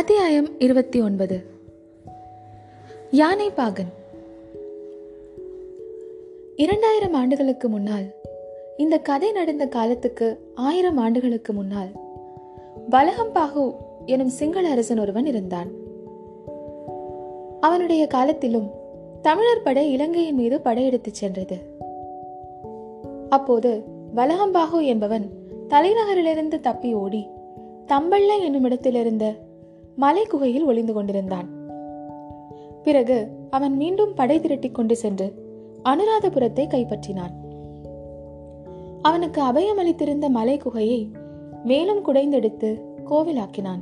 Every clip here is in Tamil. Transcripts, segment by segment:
அத்தியாயம் இருபத்தி ஒன்பது. யானை பாகன். இரண்டாயிரம் ஆண்டுகளுக்கு முன்னால் இந்த கதை நடந்த காலத்துக்கு ஆயிரம் ஆண்டுகளுக்கு முன்னால் பலகம்பாகு எனும் சிங்கள அரசன் ஒருவன் இருந்தான். அவனுடைய காலத்திலும் தமிழர் படை இலங்கையின் மீது படையெடுத்துச் சென்றது. அப்போது வலகம்பாகு என்பவன் தலைநகரிலிருந்து தப்பி ஓடி தம்பள்ள என்னும் இடத்திலிருந்த மலை குகையில் ஒளிந்து கொண்டிருந்தான். பிறகு அவன் மீண்டும் படை திரட்டிக் கொண்டு சென்று அனுராதபுரத்தை கைப்பற்றினான். அவனுக்கு அபயம் அளித்திருந்த மலை குகையை மேலும் குடைந்தெடுத்து கோவிலாக்கினான்.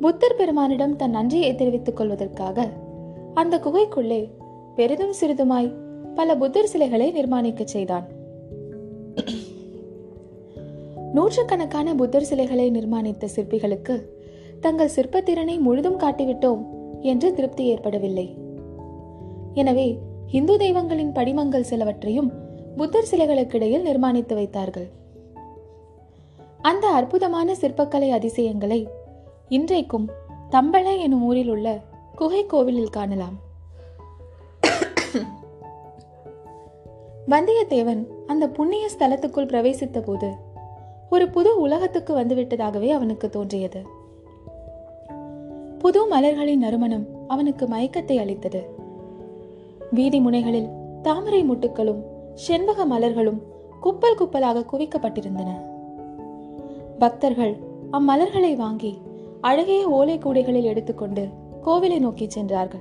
புத்தர் பெருமானிடம் தன் நன்றியை தெரிவித்துக் கொள்வதற்காக அந்த குகைக்குள்ளே பெரிதும் சிறிதுமாய் பல புத்தர் சிலைகளை நிர்மாணிக்கச் செய்தான். நூற்றுக்கணக்கான புத்தர் சிலைகளை நிர்மாணித்த சிற்பிகளுக்கு தங்கள் சிற்பத்திறனை முழுதும் காட்டிவிட்டோம் என்று திருப்தி ஏற்படவில்லை. எனவே இந்து தெய்வங்களின் படிமங்கள் சிலவற்றையும் புத்தர் சிலைகளுக்கிடையில் நிர்மாணித்து வைத்தார்கள். அந்த அற்புதமான சிற்பக்கலை அதிசயங்களை இன்றைக்கும் தம்பள எனும் ஊரில் உள்ள குகை கோவிலில் காணலாம். வந்தியத்தேவன் அந்த புண்ணிய ஸ்தலத்துக்குள் பிரவேசித்த போது ஒரு புது உலகத்துக்கு வந்துவிட்டதாகவே அவனுக்கு தோன்றியது. புது மலர்களின் நறுமணம் அவனுக்கு மயக்கத்தை அளித்தது. வீதி முனைகளில் தாமரை முட்டுக்களும் செண்பக மலர்களும் குப்பல் குப்பலாக குவிக்கப்பட்டிருந்தன. பக்தர்கள் அம்மலர்களை வாங்கி அழகிய ஓலை கூடைகளில் எடுத்துக்கொண்டு கோவிலை நோக்கி சென்றார்கள்.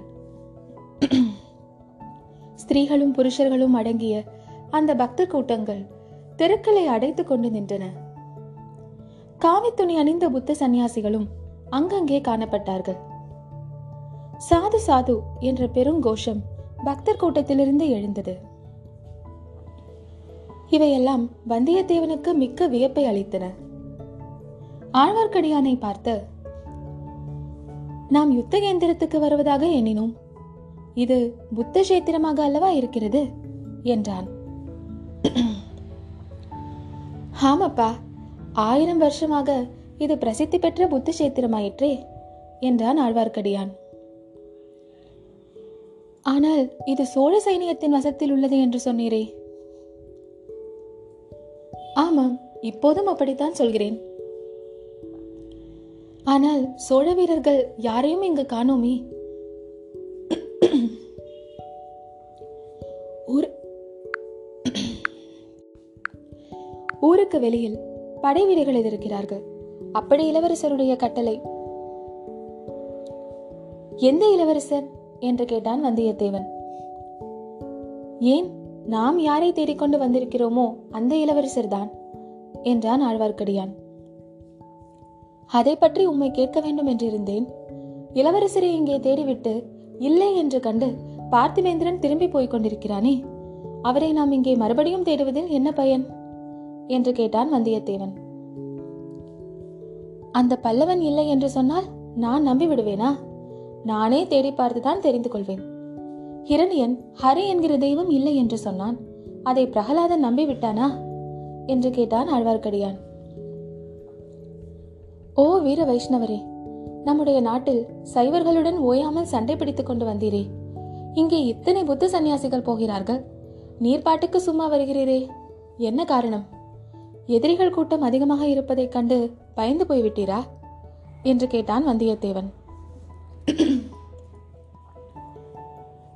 ஸ்திரீகளும் புருஷர்களும் அடங்கிய அந்த பக்தர் கூட்டங்கள் தெருக்களை அடைத்துக் கொண்டு நின்றன. காவி துணி அணிந்த புத்த சந்நியாசிகளும் அங்கங்கே காணப்பட்டார்கள். சாது சாது என்ற பெருங்கோஷம் பக்தர் கூட்டத்திலிருந்து எழுந்தது. இவையெல்லாம் வந்தியத்தேவனுக்கு மிக்க வியப்பை அளித்தன. ஆழ்வார்க்கடியானை பார்த்து நாம் யுத்த கேந்திரத்துக்கு வருவதாக எண்ணினோம். இது புத்த கேத்திரமாக அல்லவா இருக்கிறது? என்றான். ஆமப்பா ஆயிரம் வருஷமாக இது பிரசித்தி பெற்ற புத்த கஷேத்திரமாயிற்றே என்றான் ஆழ்வார்க்கடியான். ஆனால் இது சோழ சைனியத்தின் வசத்தில் உள்ளது என்று சொன்னீரே. ஆமாம் இப்போதும் அப்படித்தான் சொல்கிறேன். ஆனால் சோழ வீரர்கள் யாரையும் இங்கு காணோமே? ஊர் ஊருக்கு வெளியில் படை வீரர்கள் எதிர்க்கிறார்கள் அப்படி இளவரசருடைய கட்டளை. எந்த இளவரசர்? என்று கேட்டான் வந்தியத்தேவன். ஏன் நாம் யாரை தேடிக்கொண்டு வந்திருக்கிறோமோ அந்த இளவரசர் தான் என்றான் ஆழ்வார்க்கடியான். அதை பற்றி உம்மை கேட்க வேண்டும் என்றிருந்தேன். இளவரசரை இங்கே தேடிவிட்டு இல்லை என்று கண்டு பார்த்திவேந்திரன் திரும்பி போய்க் கொண்டிருக்கிறானே அவரை நாம் இங்கே மறுபடியும் தேடுவதில் என்ன பயன்? என்று கேட்டான் வந்தியத்தேவன். அந்த பல்லவன் இல்லை என்று சொன்னால் நான் நம்பி விடுவேனா நானே தேடி பார்த்துதான் தெரிந்து கொள்வேன். ஹிரணியன் ஹரி என்கிற தெய்வம் இல்லை என்று சொன்னான். அதை பிரகலாதன் நம்பிவிட்டானா? என்று கேட்டான் ஆழ்வார்க்கடியான். ஓ வீர வைஷ்ணவரே நம்முடைய நாட்டில் சைவர்களுடன் ஓயாமல் சண்டை பிடித்துக் கொண்டு வந்தீரே. இங்கே இத்தனை புத்த சந்நியாசிகள் போகிறார்கள். நீர்ப்பாட்டுக்கு சும்மா வருகிறீரே. என்ன காரணம்? எதிரிகள் கூட்டம் அதிகமாக இருப்பதைக் கண்டு பயந்து போய்விட்டீரா? என்று கேட்டான் வந்தியத்தேவன்.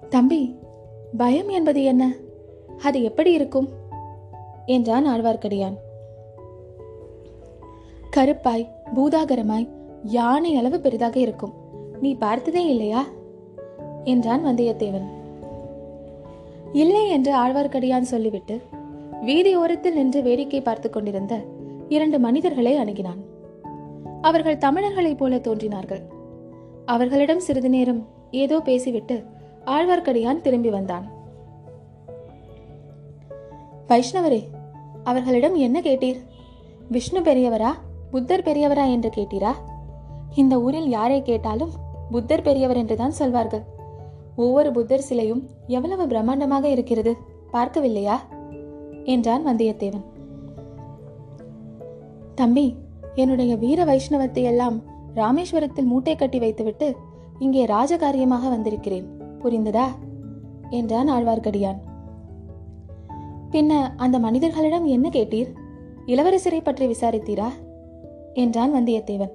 தம்பி பயம் என்பது என்ன? அது எப்படி இருக்கும்? என்றான் ஆழ்வார்க்கடியான். கருப்பாய் பூதாகரமாய் யானை அளவு பெரிதாக இருக்கும். நீ பார்த்ததே இல்லையா? என்றான் வந்தியத்தேவன். இல்லை என்று ஆழ்வார்க்கடியான் சொல்லிவிட்டு வீதி ஓரத்தில் நின்று வேடிக்கை பார்த்து கொண்டிருந்த இரண்டு மனிதர்களை அணுகினான். அவர்கள் தமிழர்களைப் போல தோன்றினார்கள். அவர்களிடம் சிறிது நேரம் ஏதோ பேசிவிட்டு ஆழ்வார்க்கடியான் திரும்பி வந்தான். வைஷ்ணவரே அவர்களிடம் என்ன கேட்டீர்? விஷ்ணு பெரியவரா புத்தர் பெரியவரா என்று கேட்டீரா? இந்த ஊரில் யாரை கேட்டாலும் புத்தர் பெரியவர் என்றுதான் சொல்வார்கள். ஒவ்வொரு புத்தர் சிலையும் எவ்வளவு பிரம்மாண்டமாக இருக்கிறது பார்க்கவில்லையா? என்றான் வந்தியத்தேவன். தம்பி என்னுடைய வீர வைஷ்ணவத்தை எல்லாம் ராமேஸ்வரத்தில் மூட்டை கட்டி வைத்துவிட்டு இங்கே ராஜகாரியமாக வந்திருக்கிறேன். புரிந்ததா? என்றான் ஆழ்வார்க்கடியான். பின்ன அந்த மனிதர்களிடம் என்ன கேட்டீர்? இளவரசரை பற்றி விசாரித்தீரா? என்றான் வந்தியத்தேவன்.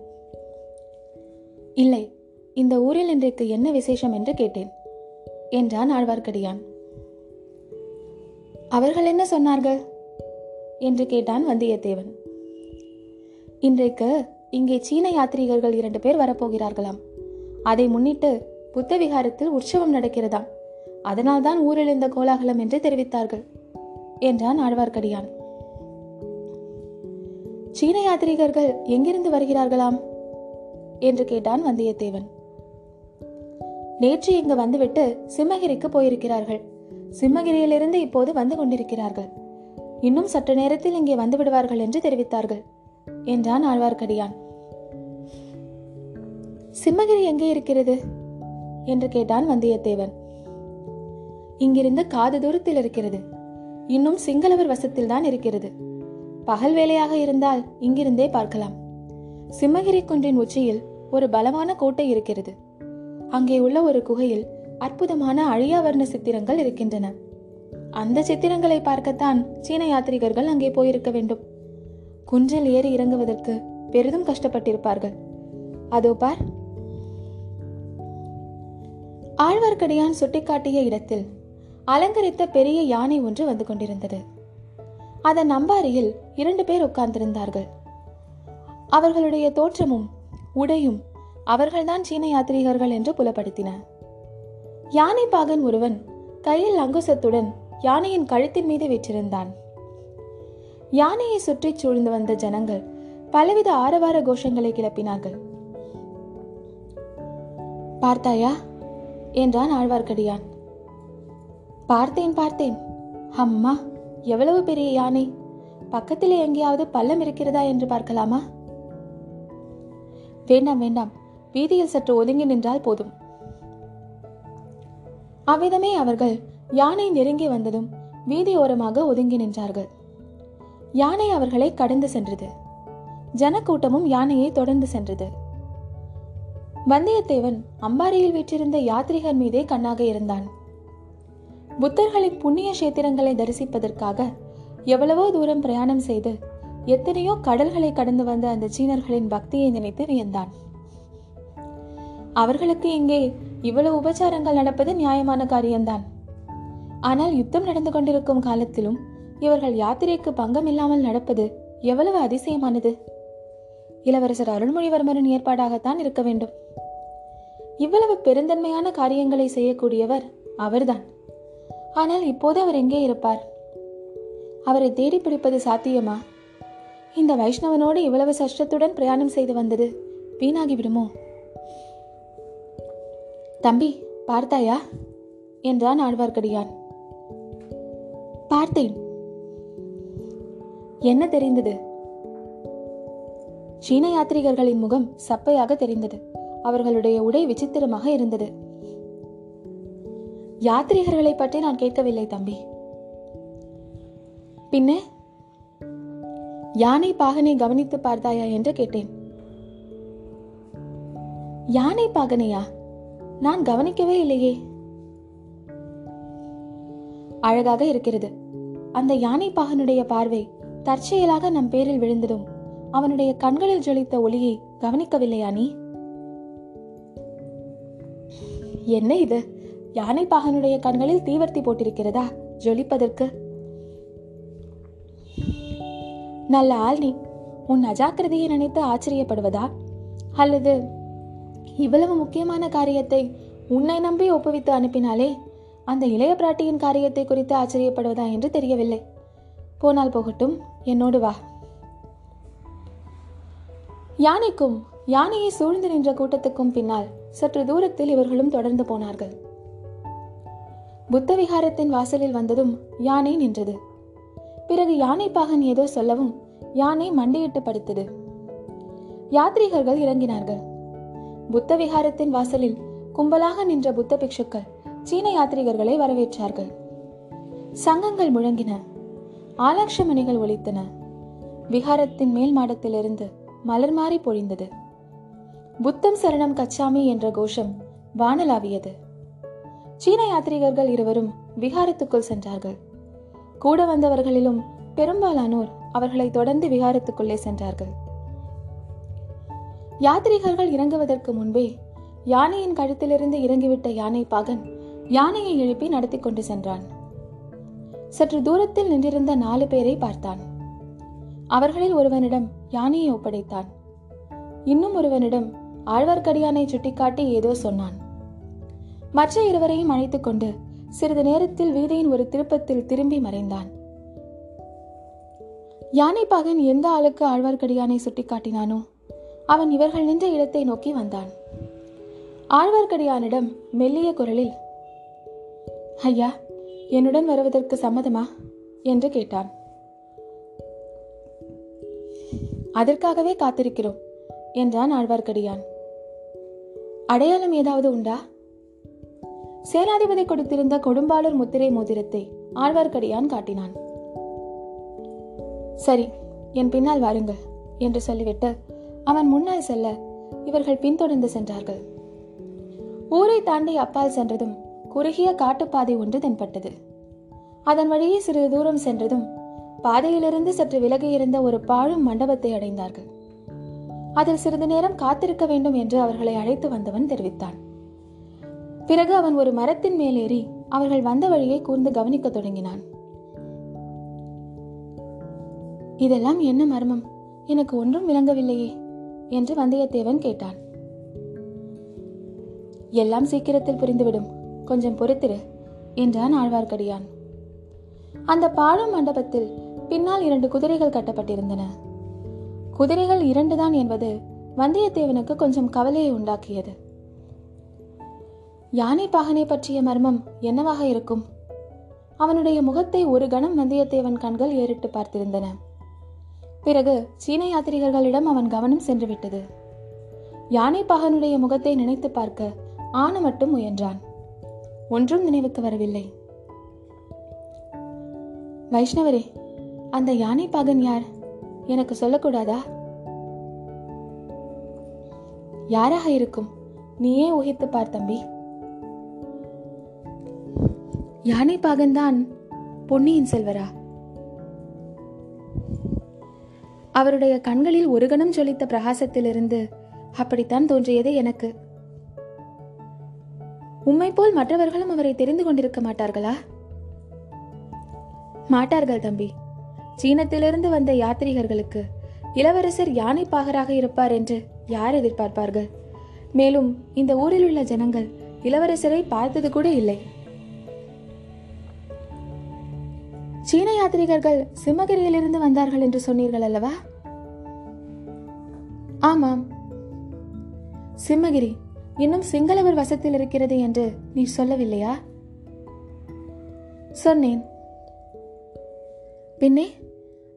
இல்லை இந்த ஊரில் இன்றைக்கு என்ன விசேஷம் என்று கேட்டேன் என்றான் ஆழ்வார்க்கடியான். அவர்கள் என்ன சொன்னார்கள்? என்று கேட்டான் வந்தியத்தேவன். இன்றைக்கு இங்கே சீன யாத்ரீகர்கள் இரண்டு பேர் வரப்போகிறார்களாம். அதை முன்னிட்டு புத்த விகாரத்தில் உற்சவம் நடக்கிறதாம். அதனால்தான் ஊரில் இந்த கோலாகலம் என்று தெரிவித்தார்கள் என்றான் ஆழ்வார்க்கடியான். சீன யாத்ரீகர்கள் எங்கிருந்து வருகிறார்களாம்? என்று கேட்டான் வந்தியத்தேவன். நேற்று இங்கு வந்துவிட்டு சிம்மகிரிக்கு போயிருக்கிறார்கள். சிம்மகிரியிலிருந்து இப்போது வந்து கொண்டிருக்கிறார்கள். இன்னும் சற்று நேரத்தில் இங்கே வந்து விடுவார்கள் என்று தெரிவித்தார்கள். என்றான் ஆழ்வார்க்கடியான். சிம்மகிரி எங்கே இருக்கிறது? என்று கேட்டான் வந்தியத்தேவன். இங்கிருந்து காது தூரத்தில் இருக்கிறது. இன்னும் சிங்களவர் வசத்தில் தான் இருக்கிறது. பகல் வேலையாக இருந்தால் இங்கிருந்தே பார்க்கலாம். சிம்மகிரி குன்றின் உச்சியில் ஒரு பலமான கோட்டை இருக்கிறது. அங்கே உள்ள ஒரு குகையில் அற்புதமான அழியாவர்ண சித்திரங்கள் இருக்கின்றன. அந்த சித்திரங்களை பார்க்கத்தான் சீன யாத்ரிகர்கள் அங்கே போயிருக்க வேண்டும். குன்றில் ஏறி இறங்குவதற்கு பெரிதும் கஷ்டப்பட்டிருப்பார்கள். அதோ பார். ஆழ்வார்க்கடியான் சுட்டிக்காட்டிய இடத்தில் அலங்கரித்த பெரிய யானை ஒன்று வந்து கொண்டிருந்தது. அதன் அம்பாரியில் இரண்டு பேர் உட்கார்ந்திருந்தார்கள். அவர்களுடைய தோற்றமும் உடையும் அவர்கள்தான் சீன யாத்ரீகர்கள் என்று புலப்படுத்தின. யானை பாகன் ஒருவன் கையில் அங்குசத்துடன் யானையின் கழுத்தின் மீது வெற்றிருந்தான் யானையை சுற்றி சூழ்ந்து வந்த ஜனங்கள் பலவித ஆரவார கோஷங்களை கிளப்பினார்கள். பார்த்தாயா? என்றான் ஆழ்வார்க்கடியான். பார்த்தேன் பார்த்தேன். அம்மா எவ்வளவு பெரிய யானை? பக்கத்திலே எங்கேயாவது பள்ளம் இருக்கிறதா என்று பார்க்கலாமா? வேண்டாம் வேண்டாம். வீதியில் சற்று ஒதுங்கி நின்றால் போதும். அவ்விதமே அவர்கள் யானை நெருங்கி வந்ததும் வீதியோரமாக ஒதுங்கி நின்றார்கள். யானை அவர்களை கடந்து சென்றது. ஜனக்கூட்டமும் யானையை தொடர்ந்து சென்றது. வந்தியத்தேவன் அம்பாரியில் வீற்றிருந்த யாத்ரிகர் மீதே கண்ணாக இருந்தான். புத்தர்களின் புண்ணிய கஷேத்திரங்களை தரிசிப்பதற்காக எவ்வளவோ தூரம் பிரயாணம் செய்து எத்தனையோ கடல்களை கடந்து வந்த அந்த சீனர்களின் பக்தியை நினைத்து வியந்தான். அவர்களுக்கு இங்கே இவ்வளவு உபச்சாரங்கள் நடப்பது நியாயமான காரியம்தான். ஆனால் யுத்தம் நடந்து கொண்டிருக்கும் காலத்திலும் இவர்கள் யாத்திரைக்கு பங்கம் இல்லாமல் நடப்பது எவ்வளவு அதிசயமானது. இளவரசர் அருள்மொழிவர்மரின் ஏற்பாடாகத்தான் இருக்க வேண்டும். இவ்வளவு பெருந்தன்மையான காரியங்களை செய்யக்கூடியவர் அவர்தான். ஆனால் இப்போது அவர் எங்கே இருப்பார்? அவரை தேடி பிடிப்பது சாத்தியமா? இந்த வைஷ்ணவனோடு இவ்வளவு சஷ்டத்துடன் பிரயாணம் செய்து வந்தது வீணாகிவிடுமோ? தம்பி பார்த்தாயா? என்றான் ஆழ்வார்க்கடியான். பார்த்தேன். என்ன தெரிந்தது? சீன யாத்ரிகர்களின் முகம் சப்பையாக தெரிந்தது. அவர்களுடைய உடை விசித்திரமாக இருந்தது. யாத்ரீகர்களை பற்றி நான் கேட்கவில்லை தம்பி. பின்ன யானை பாகனை கவனித்து பார்த்தாயா என்று கேட்டேன். யானை பாகனையா? நான் கவனிக்கவே இல்லையே. அழகாக இருக்கிறது. அந்த யானை பாகனுடைய பார்வை தற்செயலாக நம் பேரில் விழுந்ததும் அவனுடைய கண்களில் ஜொலித்த ஒளியை கவனிக்கவில்லையா நீ? என்ன இது? யானை பாகனுடைய கண்களில் தீவர்த்தி போட்டிருக்கிறதா? ஜொலிப்பதற்கு. நல்ல ஆள் நீ. உன் அஜாக்கிரதையை நினைத்து ஆச்சரியப்படுவதா? அல்லது இவ்வளவு முக்கியமான காரியத்தை உன்னை நம்பி ஒப்புவித்து அனுப்பினாலே அந்த இளைய பிராட்டியின் காரியத்தை குறித்து ஆச்சரியப்படுவதா என்று தெரியவில்லை. போனால் போகட்டும் என்னோடு வா. யானைக்கும் யானையை சூழ்ந்து நின்ற கூட்டத்துக்கும் பின்னால் சற்று தூரத்தில் இவர்களும் தொடர்ந்து போனார்கள். புத்த விகாரத்தின் வாசலில் வந்ததும் யானை நின்றது. பிறகு யானை பாகன் ஏதோ சொல்லவும் யானை மண்டியிட்டு படுத்தது. யாத்ரீகர்கள் இறங்கினார்கள். புத்த விகாரத்தின் வாசலில் கும்பலாக நின்ற புத்த பிக்ஷுக்கள் சீன யாத்ரீகர்களை வரவேற்றார்கள். சங்கங்கள் முழங்கின. ஆலக்ஷமணிகள் ஒலித்தன. விகாரத்தின் மேல் மாடத்திலிருந்து மலர் மாறி பொழிந்தது. புத்தம் சரணம் கச்சாமி என்ற கோஷம் வானலாவியது. சீன யாத்ரீகர்கள் இருவரும் விகாரத்துக்குள் சென்றார்கள். கூட வந்தவர்களிலும் பெரும்பாலானோர் அவர்களை தொடர்ந்து விகாரத்துக்குள்ளே சென்றார்கள். யாத்ரீகர்கள் இறங்குவதற்கு முன்பே யானையின் கழுத்திலிருந்து இறங்கிவிட்ட யானை பாகன் யானையை எழுப்பி நடத்தி கொண்டு சென்றான். சற்று தூரத்தில் நின்றிருந்த நாலு பேரை பார்த்தான். அவர்களில் ஒருவனிடம் யானையை ஒப்படைத்தான். இன்னும் ஒருவனிடம் ஆழ்வார்க்கடியானை சுட்டிக்காட்டி ஏதோ சொன்னான். மற்ற இருவரையும் அழைத்துக் கொண்டு சிறிது நேரத்தில் வீதியின் ஒரு திருப்பத்தில் திரும்பி மறைந்தான். யானைப்பாகன் எந்த ஆளுக்கு ஆழ்வார்க்கடியானை சுட்டிக்காட்டினானோ அவன் இவர்கள் நின்ற இடத்தை நோக்கி வந்தான். ஆழ்வார்க்கடியானிடம் மெல்லிய குரலில் ஐயா என்னுடன் வருவதற்கு சம்மதமா? என்று கேட்டான். அதற்காகவே காத்திருக்கிறோம் என்றான் ஆழ்வார்க்கடியான். அடையாளம் ஏதாவது உண்டா? சேனாதிபதி கொடுத்திருந்த கொடும்பாளூர் முத்திரை மோதிரத்தை ஆழ்வார்க்கடியான் காட்டினான். சரி என் பின்னால் வாருங்கள் என்று சொல்லிவிட்டு அவன் முன்னால் செல்ல இவர்கள் பின்தொடர்ந்து சென்றார்கள். ஊரை தாண்டி அப்பால் சென்றதும் குறுகிய காட்டுப்பாதை ஒன்று தென்பட்டது. அதன் வழியே சிறிது தூரம் சென்றதும் பாதையிலிருந்து சற்று விலகி இருந்த ஒரு பாழும் மண்டபத்தை அடைந்தார்கள். அதில் சிறிது நேரம் காத்திருக்க வேண்டும் என்று அவர்களை அழைத்து வந்தவன் தெரிவித்தான். பிறகு அவன் ஒரு மரத்தின் மேலேறி அவர்கள் வந்த வழியை கூர்ந்து கவனிக்க தொடங்கினான். இதெல்லாம் என்ன மர்மம்? எனக்கு ஒன்றும் விளங்கவில்லையே என்று வந்தியத்தேவன் கேட்டான். எல்லாம் சீக்கிரத்தில் புரிந்துவிடும். கொஞ்சம் பொறுத்திரு என்றான் ஆழ்வார்க்கடியான். அந்த பாழும் மண்டபத்தில் பின்னால் இரண்டு குதிரைகள் கட்டப்பட்டிருந்தன. குதிரைகள் இரண்டுதான் என்பது வந்தியத்தேவனுக்கு கொஞ்சம் கவலையை உண்டாக்கியது. யானை பாகனை பற்றிய மர்மம் என்னவாக இருக்கும்? அவனுடைய முகத்தை ஒரு கணம் வந்தியத்தேவன் கண்கள் ஏறிட்டு பார்த்திருந்தன. பிறகு சீன யாத்திரிகர்களிடம் அவன் கவனம் சென்றுவிட்டது. யானை பாகனுடைய முகத்தை நினைத்து பார்க்க ஆன மட்டும் முயன்றான். ஒன்றும் நினைவுக்கு வரவில்லை. வைஷ்ணவரே அந்த யானை பாகன் யார்? எனக்கு சொல்லக்கூடாதா? யாராக இருக்கும்? நீயே ஊகித்து பார் தம்பி. யானை பாகன்தான் பொன்னியின் செல்வரா? அவருடைய கண்களில் ஒரு கணம் ஜொலித்த பிரகாசத்திலிருந்து அப்படித்தான் தோன்றியது எனக்கு. உம்மை போல் மற்றவர்களும் அவரை தெரிந்து கொண்டிருக்க மாட்டார்களா? மாட்டார்கள் தம்பி. சீனத்திலிருந்து வந்த யாத்ரீகர்களுக்கு இளவரசர் யானை பாகராக இருப்பார் என்று யார் எதிர்பார்ப்பார்கள்? மேலும் இந்த ஊரில் உள்ள ஜனங்கள் இளவரசரை பார்த்தது கூட இல்லை. சீன யாத்ரீகர்கள் சிம்மகிரியிலிருந்து வந்தார்கள் என்று சொன்னீர்கள் அல்லவா? ஆமாம். சிம்மகிரி இன்னும் சிங்களவர் வசத்தில் இருக்கிறது என்று நீ சொல்லவில்லையா? சொன்னேன். பின்னே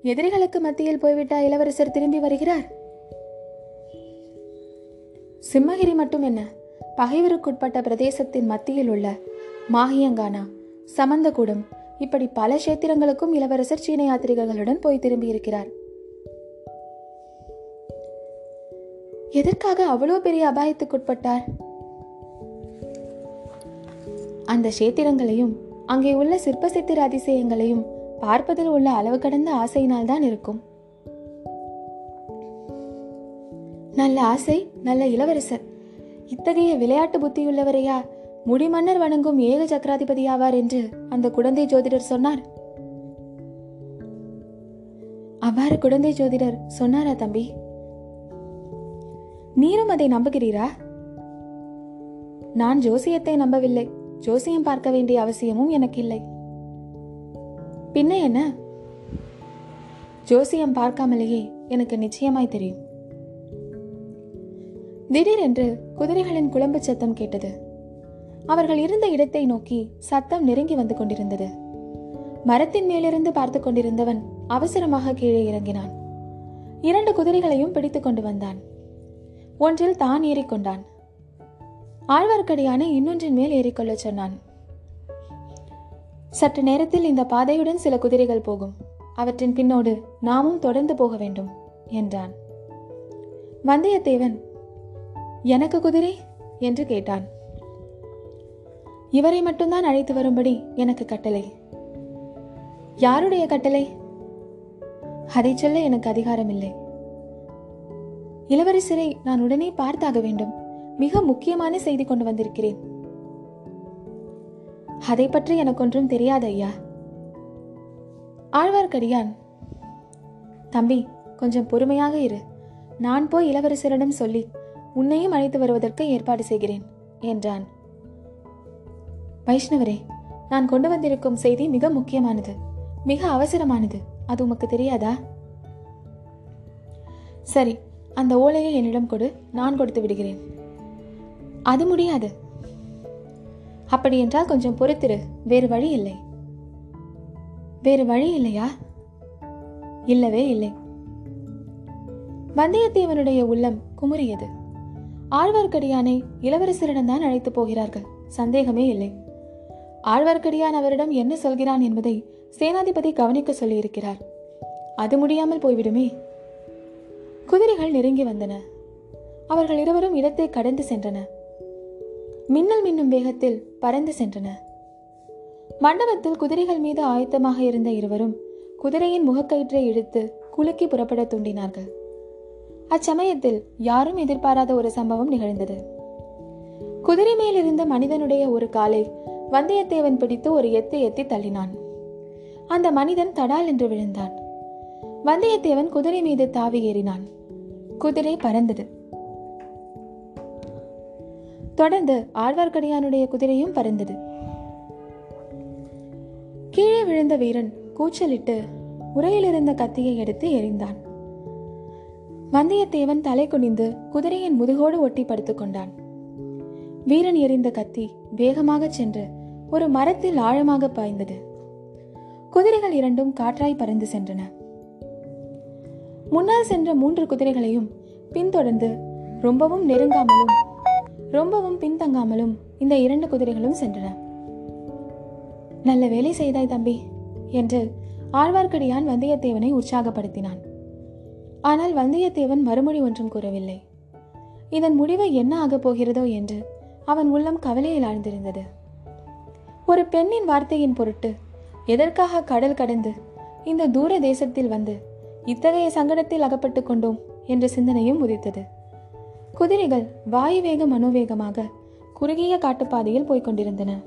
எதிரிகளுக்கு மத்தியில் போய்விட்டா இளவரசர் திரும்பி வருகிறார்? சிம்மகிரி மட்டும் என்ன பகைவருக்குட்பட்ட பிரதேசத்தின் மத்தியில் உள்ள மாஹியங்கானா சமந்தகூடம் இப்படி பல கஷேத்திரங்களுக்கும் இளவரசர் சீன யாத்திரிகர்களுடன் போய் திரும்பி எதற்காக அவ்வளோ பெரிய அபாயத்துக்குட்பட்டார்? அந்த கஷேத்திரங்களையும் அங்கே உள்ள சிற்ப சித்திர அதிசயங்களையும் பார்ப்பதில் உள்ள அளவு கடந்த ஆசையினால் தான் இருக்கும். நல்ல ஆசை நல்ல இளவரசர். இத்தகைய விளையாட்டு புத்தியுள்ளவரையா முடிமன்னர் வணங்கும் ஏக சக்கராதிபதியாவார் என்று அந்த குழந்தை ஜோதிடர் சொன்னார். அவ்வாறு குழந்தை ஜோதிடர் சொன்னாரா தம்பி? நீரும் அதை நம்புகிறீரா? நான் ஜோசியத்தை நம்பவில்லை. ஜோசியம் பார்க்க வேண்டிய அவசியமும் எனக்கு இல்லை பின்ன என்ன? ஜோசியம் பார்க்காமலேயே எனக்கு நிச்சயமாய் தெரியும். திடீரென்று குதிரைகளின் குழம்பு சத்தம் கேட்டது. அவர்கள் இருந்த இடத்தை நோக்கி சத்தம் நெருங்கி வந்து கொண்டிருந்தது. மரத்தின் மேலிருந்து பார்த்து கொண்டிருந்தவன் அவசரமாக கீழே இறங்கினான். இரண்டு குதிரைகளையும் பிடித்துக் கொண்டு வந்தான். ஒன்றில் தான் ஏறிக்கொண்டான் ஆழ்வார்க்கடியானை இன்னொன்றின் மேல் ஏறிக்கொள்ளச் சொன்னான். சற்று நேரத்தில் இந்த பாதையுடன் சில குதிரைகள் போகும். அவற்றின் பின்னோடு நாமும் தொடர்ந்து போக வேண்டும் என்றான். வந்தியத்தேவன் எனக்கு குதிரை? என்று கேட்டான். இவரை மட்டும்தான் அழைத்து வரும்படி எனக்கு கட்டளை. யாருடைய கட்டளை? அதை சொல்ல எனக்கு அதிகாரம் இல்லை இளவரசரை நான் உடனே பார்த்தாக வேண்டும். மிக முக்கியமான செய்தி கொண்டு வந்திருக்கிறேன். அதை பற்றி எனக்கு ஒன்றும் தெரியாது ஐயா. ஆழ்வார்க்கடியான் தம்பி கொஞ்சம் பொறுமையாக இரு. நான் போய் இளவரசரிடம் சொல்லி உன்னையும் அழைத்து வருவதற்கு ஏற்பாடு செய்கிறேன் என்றான். வைஷ்ணவரே நான் கொண்டு வந்திருக்கும் செய்தி மிக முக்கியமானது. மிக அவசரமானது. அது உமக்கு தெரியாதா? சரி அந்த ஓலையை என்னிடம் கொடு நான் கொடுத்து விடுகிறேன். அது முடியாது. அப்படியென்றால் கொஞ்சம் பொறுத்திரு வேறு வழி இல்லை. வேறு வழி இல்லையா? இல்லவே இல்லை. வந்தியத்தேவனுடைய உள்ளம் குமுறியது. ஆழ்வார்க்கடியானை இளவரசரிடம் தான் அழைத்து போகிறார்கள் சந்தேகமே இல்லை. ஆழ்வார்க்கடியான் அவரிடம் என்ன சொல்கிறான் என்பதை சேனாதிபதி கவனிக்க சொல்லியிருக்கிறார். அது முடியாமல் போய்விடுமே. குதிரைகள் நெருங்கி வந்தன. அவர்கள் இருவரும் இடத்தை கடந்து சென்றன. மின்னல் மின்னும் வேகத்தில் பறந்து சென்றன. மண்டபத்தில் குதிரைகள் மீது ஆயத்தமாக இருந்த இருவரும் குதிரையின் முகக்கயிற்றை இழுத்து குலுக்கி புறப்பட தூண்டினார்கள். அச்சமயத்தில் யாரும் எதிர்பாராத ஒரு சம்பவம் நிகழ்ந்தது. குதிரை மேல் இருந்த மனிதனுடைய ஒரு காலை வந்தியத்தேவன் பிடித்து ஒரு எத்து எத்தி தள்ளினான். அந்த மனிதன் தடால் என்று விழுந்தான். வந்தியத்தேவன் குதிரை மீது தாவி ஏறினான். குதிரை பறந்தது. தொடர்ந்து ஆழ்வார்க்கடியானுடைய குதிரையும் பறந்தது. கீழே விழுந்த வீரன் கூச்சலிட்டு உரையில் இருந்த கத்தியை எடுத்து எறிந்தான். வந்தியத்தேவன் தலை குனிந்து குதிரையின் முதுகோடு ஒட்டி படுத்துக் கொண்டான். வீரன் எறிந்த கத்தி வேகமாக சென்று ஒரு மரத்தில் ஆழமாக பாய்ந்தது. குதிரைகள் இரண்டும் காற்றாய் பறந்து சென்றன. முன்னால் சென்ற மூன்று குதிரைகளையும் பின்தொடர்ந்து ரொம்பவும் நெருங்காமலும் ரொம்பவும் பின்தங்காமலும் இந்த இரண்டு குதிரைகளும் சென்றன. நல்ல வேலை செய்தாய் தம்பி என்று ஆழ்வார்க்கடியான் வந்தியத்தேவனை உற்சாகப்படுத்தினான். ஆனால் வந்தியத்தேவன் மறுமொழி ஒன்றும் கூறவில்லை. இதன் முடிவு என்ன ஆகப் போகிறதோ என்று அவன் உள்ளம் கவலையில் ஆழ்ந்திருந்தது. ஒரு பெண்ணின் வார்த்தையின் பொருட்டு எதற்காக கடல் கடந்து இந்த தூர தேசத்தில் வந்து இத்தகைய சங்கடத்தில் அகப்பட்டு கொண்டோம் என்ற சிந்தனையும் உதித்தது. குதிரைகள் வாயு வேக மனோவேகமாக குறுகிய காட்டுப்பாதையில் போய்க் கொண்டிருந்தன.